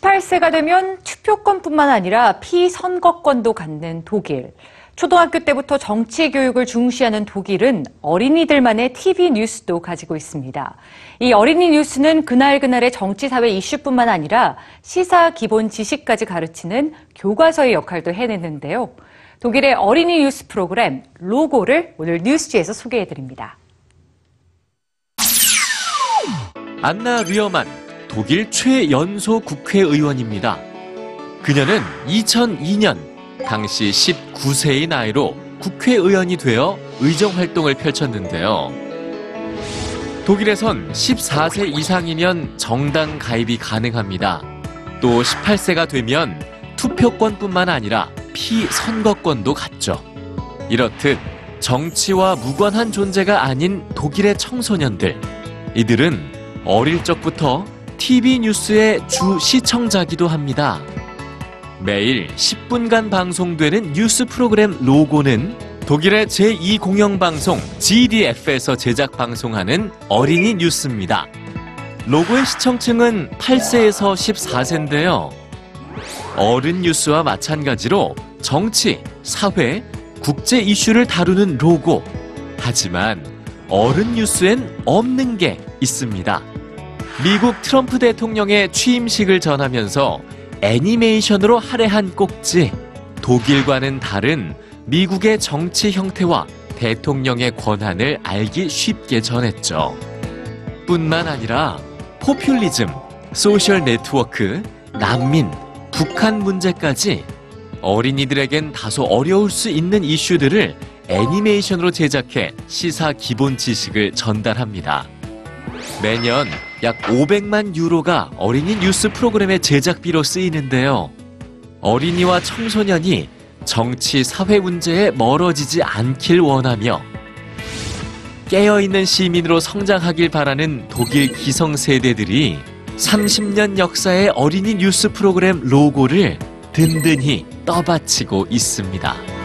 18세가 되면 투표권뿐만 아니라 피선거권도 갖는 독일. 초등학교 때부터 정치 교육을 중시하는 독일은 어린이들만의 TV 뉴스도 가지고 있습니다. 이 어린이 뉴스는 그날그날의 정치 사회 이슈뿐만 아니라 시사 기본 지식까지 가르치는 교과서의 역할도 해내는데요. 독일의 어린이 뉴스 프로그램 로고를 오늘 뉴스지에서 소개해 드립니다. 안나 류어만 독일 최연소 국회의원입니다. 그녀는 2002년 당시 19세의 나이로 국회의원이 되어 의정 활동을 펼쳤는데요. 독일에선 14세 이상이면 정당 가입이 가능합니다. 또 18세가 되면 투표권뿐만 아니라 피선거권도 갖죠. 이렇듯 정치와 무관한 존재가 아닌 독일의 청소년들. 이들은 어릴 적부터 TV 뉴스의 주 시청자기도 합니다. 매일 10분간 방송되는 뉴스 프로그램 로고는 독일의 제2공영방송 GDF에서 제작 방송하는 어린이 뉴스입니다. 로고의 시청층은 8세에서 14세인데요. 어른 뉴스와 마찬가지로 정치, 사회, 국제 이슈를 다루는 로고. 하지만 어른 뉴스엔 없는 게 있습니다. 미국 트럼프 대통령의 취임식을 전하면서 애니메이션으로 할애한 꼭지. 독일과는 다른 미국의 정치 형태와 대통령의 권한을 알기 쉽게 전했죠. 뿐만 아니라 포퓰리즘, 소셜 네트워크, 난민, 북한 문제까지 어린이들에겐 다소 어려울 수 있는 이슈들을 애니메이션으로 제작해 시사 기본 지식을 전달합니다. 매년 약 500만 유로가 어린이 뉴스 프로그램의 제작비로 쓰이는데요. 어린이와 청소년이 정치, 사회 문제에 멀어지지 않길 원하며 깨어있는 시민으로 성장하길 바라는 독일 기성세대들이 30년 역사의 어린이 뉴스 프로그램 로고를 든든히 떠받치고 있습니다.